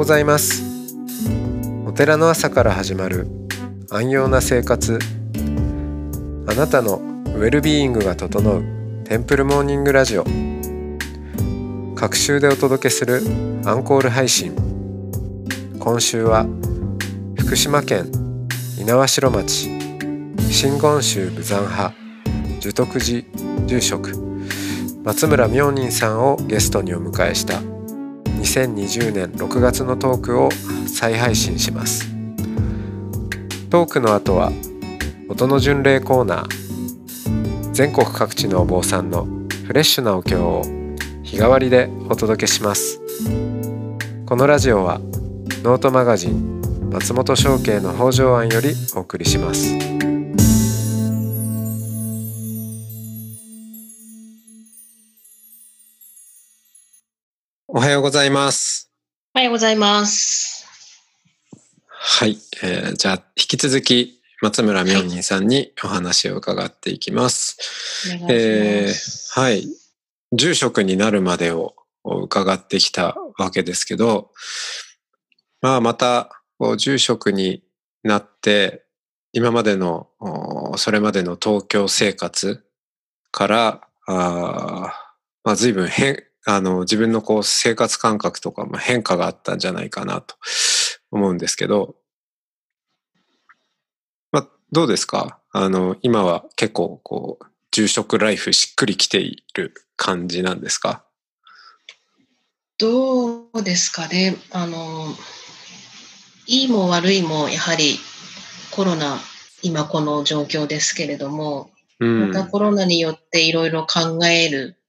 ございます。お寺の朝から始まる安養な生活。あなたのウェルビーイングが整うテンプルモーニングラジオ。各週でお届けするアンコール配信。今週は福島県猪苗代町。真言宗武山派。寿徳寺住職。松村明仁さんをゲストにお迎えした2020年6月のトークを再配信します。トークの後は音の巡礼コーナー。全国各地のお坊さんのフレッシュなお経を日替わりでお届けします。このラジオはノートマガジン松本商家の北条庵よりお送りします。ようございますおはようございます。はい、えーじゃあ引き続き松村明仁さんにお話を伺っていきます。お願いします。えーはい。住職になるまでを伺ってきたわけですけど、まあまた、住職になって、今までの、おそれまでの東京生活から、あーまあ随分変、あの、自分のこう生活感覚とかも変化があったんじゃないかなと思うんですけど、まあどうですか？あの、今は結構こう、住職ライフしっくりきている感じなんですか？どうですかね？あの、いいも悪いも、やはりコロナ、今この状況ですけれども、うん。またコロナによっていろいろ考える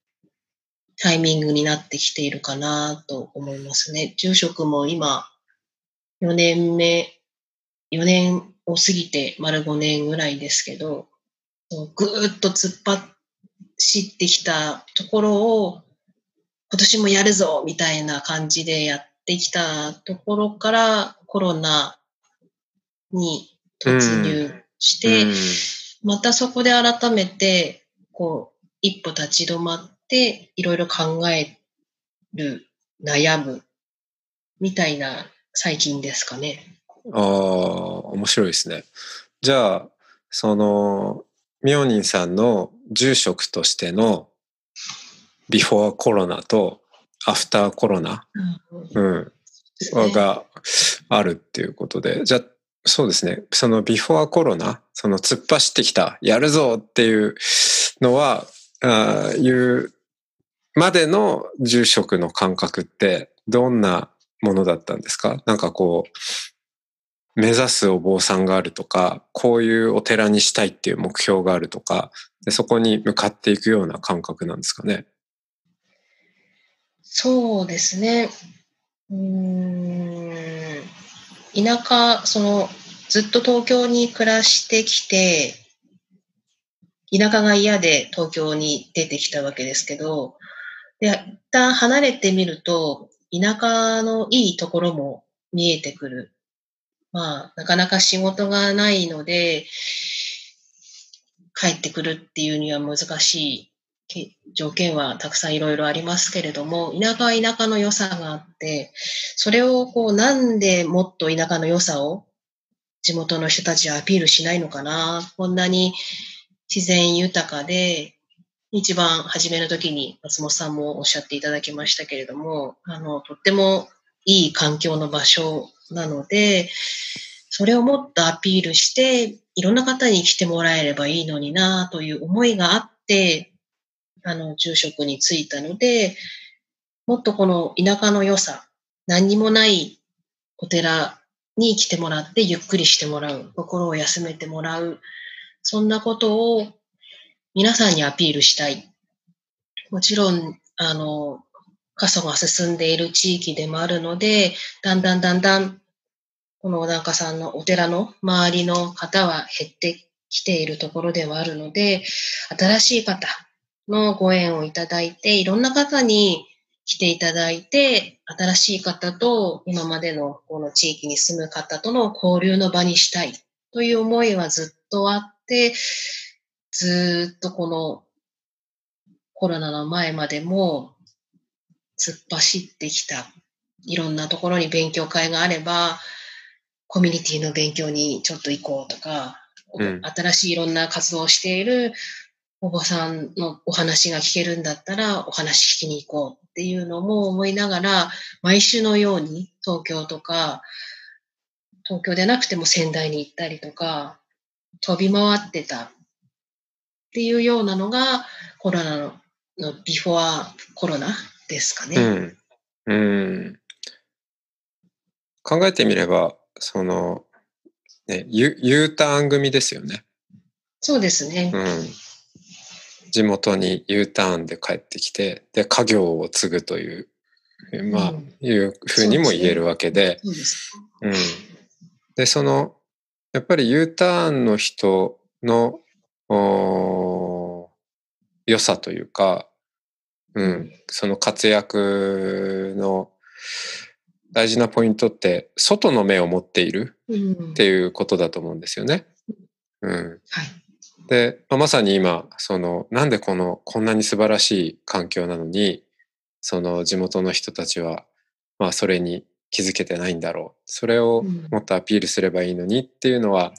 タイミングになってきているかなと思いますね。住職も今、4年目、4年を過ぎて丸5年ぐらいですけど、ぐーっと突っ走ってきたところを、今年もやるぞみたいな感じでやってきたところからコロナに突入して、うんまたそこで改めて、こう、一歩立ち止まって、いろいろ考える、悩む、みたいな最近ですかね。ああ、面白いですね。じゃあ、その、明仁さんの住職としてのビフォーコロナとアフターコロナ、うん、があるっていうことで、じゃあ、そうですね。そのビフォーコロナ、その突っ走ってきた、やるぞっていうのは、あーいうまでの住職の感覚ってどんなものだったんですか？なんかこう、目指すお坊さんがあるとか、こういうお寺にしたいっていう目標があるとか、でそこに向かっていくような感覚なんですかね？そうですね。うん。田舎、その、ずっと東京に暮らしてきて、田舎が嫌で東京に出てきたわけですけど、で一旦離れてみると、田舎のいいところも見えてくる。まあ、なかなか仕事がないので、帰ってくるっていうには難しい条件はたくさんいろいろありますけれども、田舎は田舎の良さがあって、それをこう、なんでもっと田舎の良さを地元の人たちはアピールしないのかな。こんなに自然豊かで、一番初めの時に松本さんもおっしゃっていただきましたけれども、あの、とってもいい環境の場所なので、それをもっとアピールして、いろんな方に来てもらえればいいのになという思いがあって、あの、住職に就いたので、もっとこの田舎の良さ、何にもないお寺に来てもらってゆっくりしてもらう、心を休めてもらう、そんなことを皆さんにアピールしたい。もちろん、あの、過疎が進んでいる地域でもあるので、だんだんだんだん、この小高さんのお寺の周りの方は減ってきているところではあるので、新しい方のご縁をいただいて、いろんな方に来ていただいて、新しい方と今までのこの地域に住む方との交流の場にしたいという思いはずっとあって、ずっとこのコロナの前までも突っ走ってきたいろんなところに勉強会があれば、コミュニティの勉強にちょっと行こうとか、うん。新しいいろんな活動をしているお子さんのお話が聞けるんだったら、お話聞きに行こうっていうのも思いながら、毎週のように東京とか、東京でなくても仙台に行ったりとか、飛び回ってたっていうようなのが、コロナののビフォアコロナですかね。うん。うん。考えてみれば、その、ね、U, U ターン組ですよね。そうですね。うん。地元に U ターンで帰ってきて、で、家業を継ぐという、まあ、うんいうふうにも言えるわけで、そうです。うん。で、その、やっぱり U ターンの人の、良さというか、うん、その活躍の大事なポイントって、外の目を持っているうんっていうことだと思うんですよね。うん。はい。で、まあまさに今、その、なんでこの、こんなに素晴らしい環境なのに、その地元の人たちは、まあそれに気づけてないんだろう。それをうんもっとアピールすればいいのにっていうのは、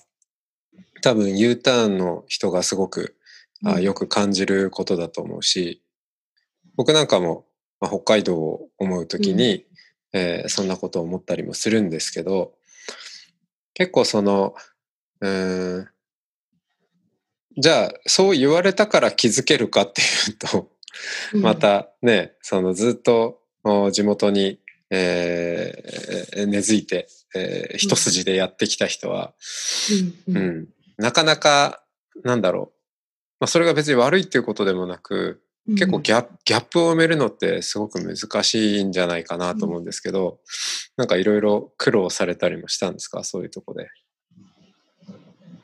多分 U ターンの人がすごく、あよく感じることだと思うし、僕なんかも、まあ、北海道を思うときに、えーそんなことを思ったりもするんですけど、結構その、うーん、じゃあ、そう言われたから気づけるかっていうと、うん。ま、たね、そのずっとお地元に、えー根付いて、えー一筋でやってきた人は、うんうん。うん、なかなか、なんだろう。まあ、それが別に悪いっていうことでもなく、結構ギャップギャップを埋めるのってすごく難しいんじゃないかなと思うんですけど、なんかいろいろ苦労されたりもしたんですか？そういうとこで。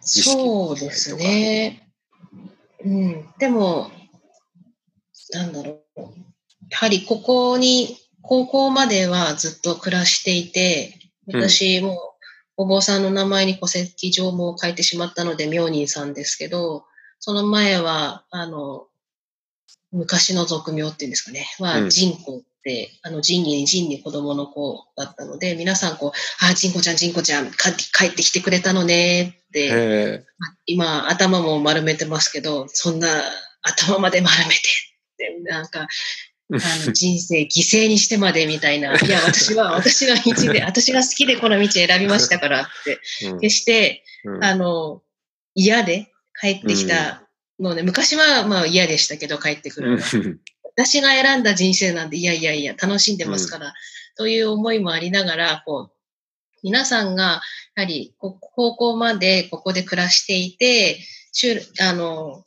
識そうですね。うん。でも、なんだろう。やはりここに、高校まではずっと暮らしていて、うん私もお坊さんの名前に戸籍上も書いてしまったので、明人さんですけど、その前は、あの、昔の俗名っていうんですかね、うは、ん。人子って、あの、仁義に仁に子供の子だったので、皆さんこう、あ、人子ちゃん、人子ちゃん、か帰ってきてくれたのねって、へ今、頭も丸めてますけど、そんな頭まで丸めてって、なんか、あの人生犠牲にしてまでみたいな、いや、私は、私の道で、私が好きでこの道選びましたからって、決して、うん。あの、嫌で帰ってきたので、昔はまあ嫌でしたけど、帰ってくるのが。私が選んだ人生なんで、いやいやいや、楽しんでますから、という思いもありながら、こう、皆さんが、やはり、こ高校までここで暮らしていて、週あの、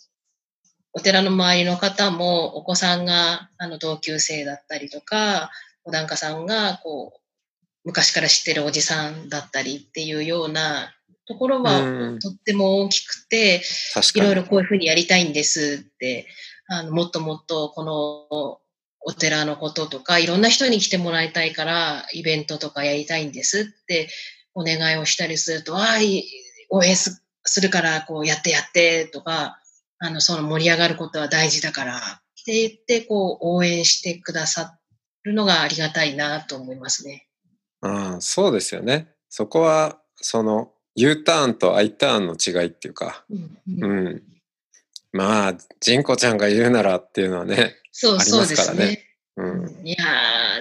お寺の周りの方も、お子さんが、あの、同級生だったりとか、お檀家さんが、こう、昔から知ってるおじさんだったりっていうようなところは、うんとっても大きくて。いろいろこういうふうにやりたいんですって、あの、もっともっとこのお寺のこととか、いろんな人に来てもらいたいから、イベントとかやりたいんですってお願いをしたりすると、ああ、応援すするから、こうやってやってとか、あの、その盛り上がることは大事だから、って言って、こう、応援してくださるのがありがたいなと思いますね。うん、そうですよね。そこは、その、U ターンと I ターンの違いっていうか、うんううんん。まあ、ジンコちゃんが言うならっていうのはね、そう、ありそうでますからね。うん。いや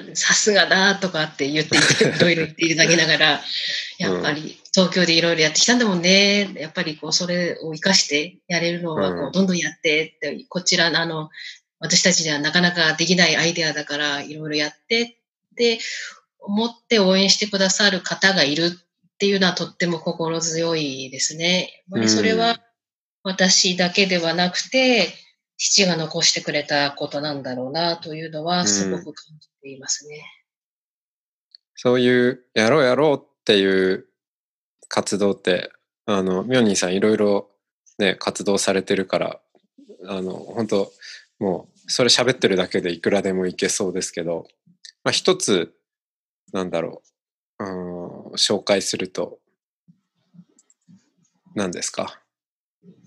ー、さすがだとかって言っていろいろ言っていただきながら、やっぱり東京でいろいろやってきたんだもんね。やっぱりこう、それを活かしてやれるのは、こうどんどんやってって、こちらのあの、私たちにはなかなかできないアイデアだから、いろいろやってって思って応援してくださる方がいるっていうのはとっても心強いですね。やっぱりそれはうん私だけではなくて、父が残してくれたことなんだろうなというのはすごく感じていますね。そういう、やろうやろうっていう活動って、あの、ミョンニーさんいろいろね、活動されてるから、あの、本当もう、それ喋ってるだけでいくらでもいけそうですけど、まあ、一つ、なんだろう、うん、紹介すると、何ですか？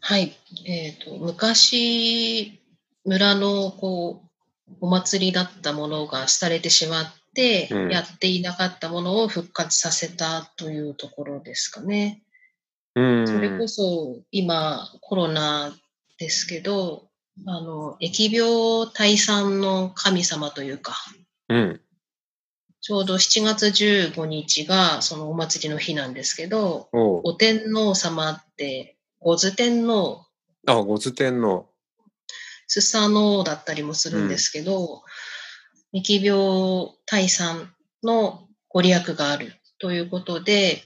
はい。えっ、と、昔、村のこう、お祭りだったものが廃れてしまってうんやっていなかったものを復活させたというところですかね。うん。それこそ今コロナですけど、あの、疫病退散の神様というか、うん。ちょうど7月15日がそのお祭りの日なんですけど、お天皇様って、御頭天皇、あ、ご図天皇。スサノオだったりもするんですけど、疫病退散のご利益があるということで、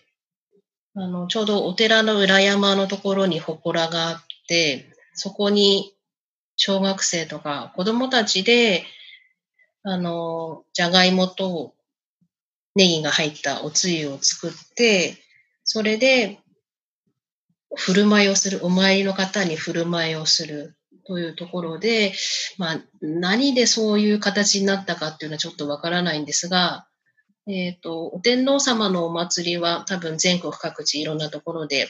あの、ちょうどお寺の裏山のところに祠があって、そこに小学生とか子供たちで、あの、じゃがいもとネギが入ったおつゆを作って、それで振る舞いをする、お参りの方に振る舞いをするというところで、まあ、何でそういう形になったかっていうのはちょっとわからないんですが、えっ、と、お天皇様のお祭りは多分全国各地いろんなところで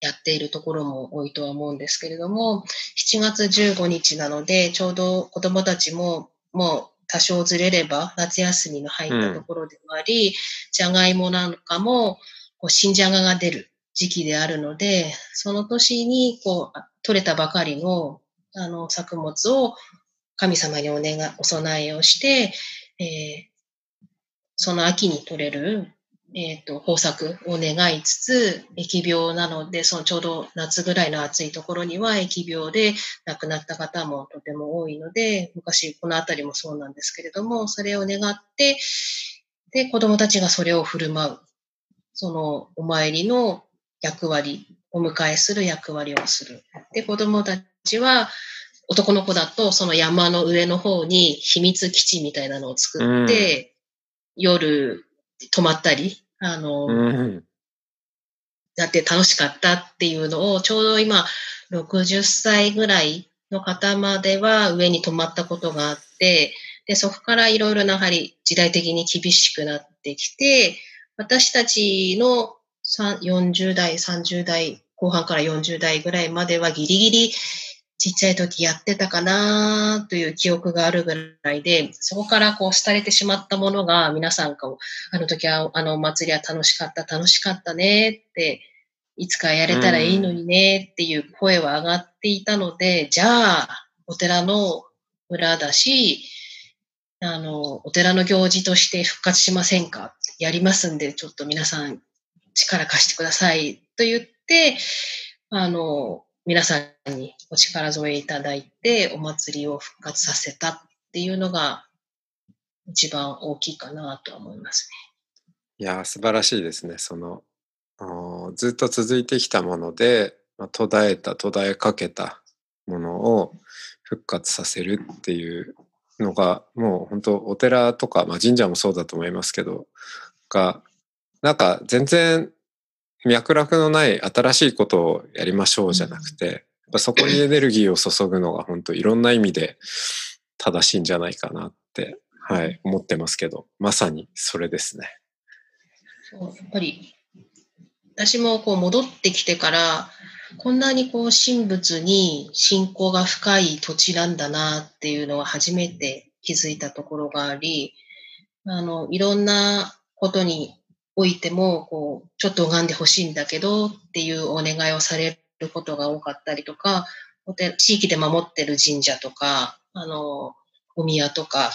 やっているところも多いとは思うんですけれども、7月15日なので、ちょうど子供たちももう多少ずれれば夏休みの入ったところでもあり、じゃがいもなんかもこう新じゃがが出る時期であるので、その年にこう取れたばかりのあの作物を神様にお願い、お供えをして、えーその秋に取れる、えっ、と、豊作を願いつつ、疫病なので、そのちょうど夏ぐらいの暑いところには疫病で亡くなった方もとても多いので、昔このあたりもそうなんですけれども、それを願って、で、子供たちがそれを振る舞う。そのお参りの役割、お迎えする役割をする。で、子供たちは、男の子だとその山の上の方に秘密基地みたいなのを作って、夜泊まったり、あの、うん。だって楽しかったっていうのを、ちょうど今、60歳ぐらいの方までは上に泊まったことがあって、で、そこからいろいろな、やはり時代的に厳しくなってきて、私たちの40代、30代、後半から40代ぐらいまではギリギリちっちゃい時やってたかなという記憶があるぐらいで、そこからこう廃れてしまったものが皆さんが、あの時はあの祭りは楽しかった、楽しかったねって、いつかやれたらいいのにねっていう声は上がっていたので、じゃあ、お寺の裏だし、あの、お寺の行事として復活しませんか？やりますんで、ちょっと皆さん力貸してくださいと言って、あの、皆さんにお力添えいただいて、お祭りを復活させたっていうのが一番大きいかなとは思いますねいや、素晴らしいですね。その、ずっと続いてきたもので、まあ、途絶えた、途絶えかけたものを復活させるっていうのが、もう本当お寺とか、まあ、神社もそうだと思いますけど、が、なんか全然脈絡のない新しいことをやりましょうじゃなくて、そこにエネルギーを注ぐのが本当いろんな意味で正しいんじゃないかなって、はい、思ってますけど、まさにそれですね。そうやっぱり私もこう戻ってきてからこんなにこう神仏に信仰が深い土地なんだなっていうのは初めて気づいたところがありあのいろんなことにおいてもこうちょっと拝んでほしいんだけどっていうお願いをされることが多かったりとか地域で守ってる神社とかあのお宮とか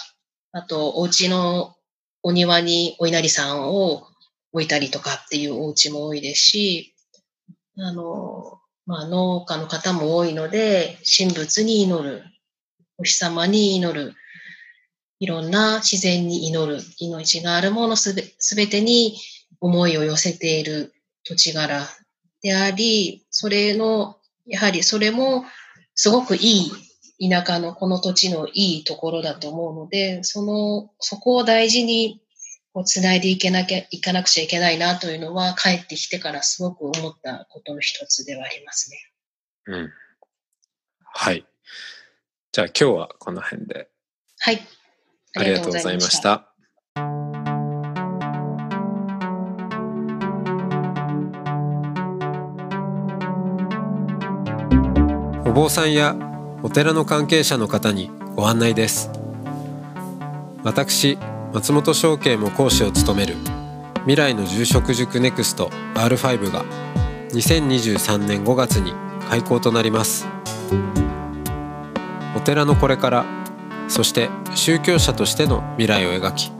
あとお家のお庭にお稲荷さんを置いたりとかっていうお家も多いですし、あの、まあ、農家の方も多いので、神仏に祈る、お日様に祈る、いろんな自然に祈る、命があるものすべすべてに思いを寄せている土地柄であり、それの、やはりそれもすごくいい田舎のこの土地のいいところだと思うので、その、そこを大事にこう繋いでいけなきゃ、いかなくちゃいけないなというのは帰ってきてからすごく思ったことの一つではありますね。うん。はい。じゃあ今日はこの辺ではい。ありがとうございまし。た。お坊さんやお寺の関係者の方にご案内です。私松本証券も講師を務める未来の住職塾ネクスト R5 が2023年5月に開校となりますお寺のこれからそして宗教者としての未来を描き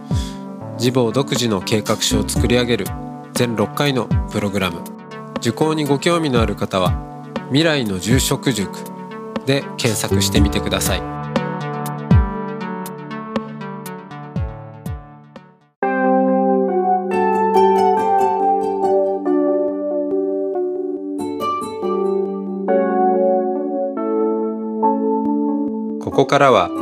自母独自の計画書を作り上げる全6回のプログラム受講にご興味のある方は「未来の住職塾」で検索してみてください。ここからは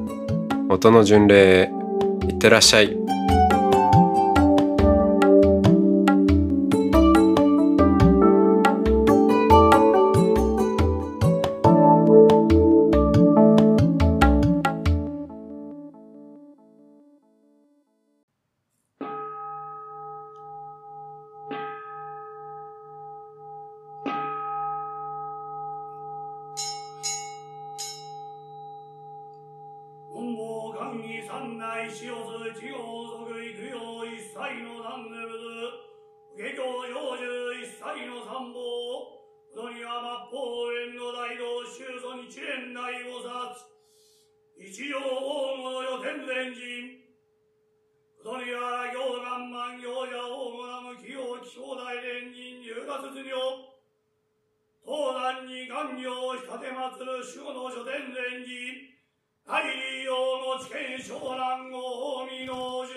音の巡礼へいってらっしゃい。一葉王の予天前人。ことには行南万行者王の名無清気象大連人入学寿命東南に願行したてまつる守護の書天前人。大王の知見昇蘭を見のじ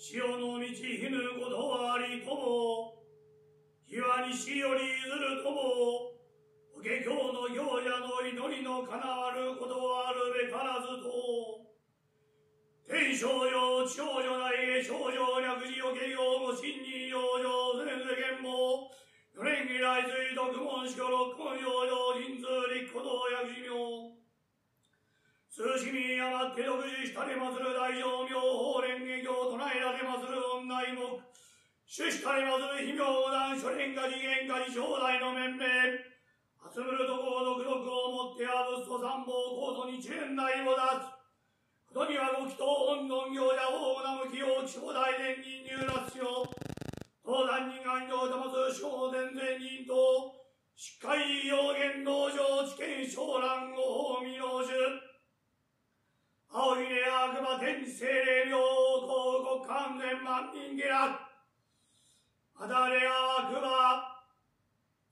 潮の道ひぬことありとも岩西より譲るともお下教の行者の祈りの叶わることあるべからずと天少女少女内へ少女略字を下行も真に養生全世間も四年以来水徳門司教六根養生人数立古道薬師名数市民余って独自したれまする大乗名法蓮華経唱えられまする女内目。主したれまする秘妙無断諸連下次元下次将来の面々。集むるとこ独独をもっては仏と三宝コートに遅延内を出す。ことにはご祈祷本尊行者法な無気を気象大伝人入脱しよ。う東山人安行保つ小前前人としっかり要言道場知見昇蘭ご法未納主青ひね悪魔天地精霊病広告完全万人下落あだれ悪魔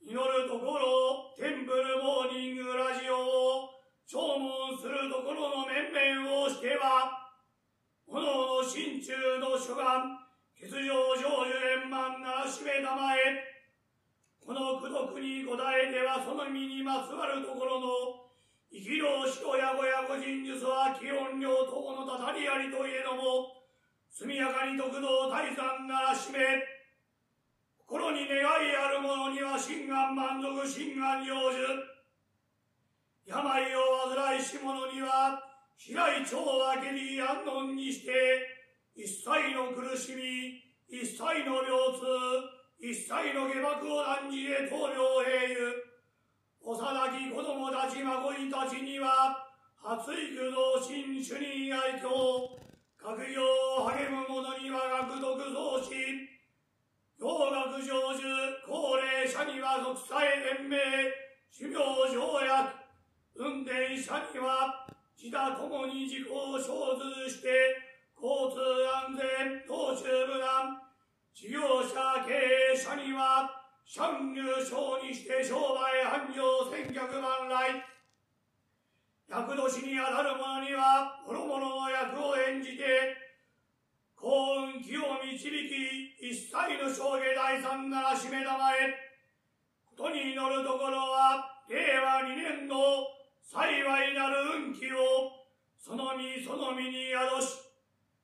祈るところテンプルモーニングラジオを。弔問するところの面々をしては炎の心中の諸願欠場成就円満ならしめたまえ。この功徳に答えてはその身にまつわるところの生き量しとやごやご人術は気温量等のたたりありといえども速やかに得道大山ならしめ心に願いある者には心願満足心願成就。病を患いし者には平井町分けに安穏にして一切の苦しみ一切の病痛一切の下幕を断じへ棟梁英雄幼き子供たち孫いたちには発育増進主任愛嬌学業を励む者には学読増進洋学成就高齢者には属さえ連盟修行条約運転者には自他ともに自己を生ずして交通安全道中無難事業者経営者には参入賞にして商売繁盛千客万来。役年にあたる者には諸々の役を演じて幸運気を導き一切の生涯第三ならしめたまえことに祈るところは令和2年の幸いなる運気をその身その身に宿し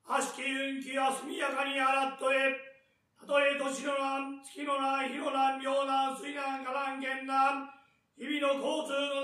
悪しき運気は速やかに洗っとえたとえ年の難、月の難、日の難、病難、水難、火難、源難、日々の交通の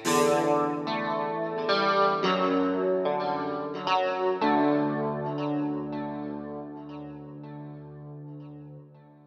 う。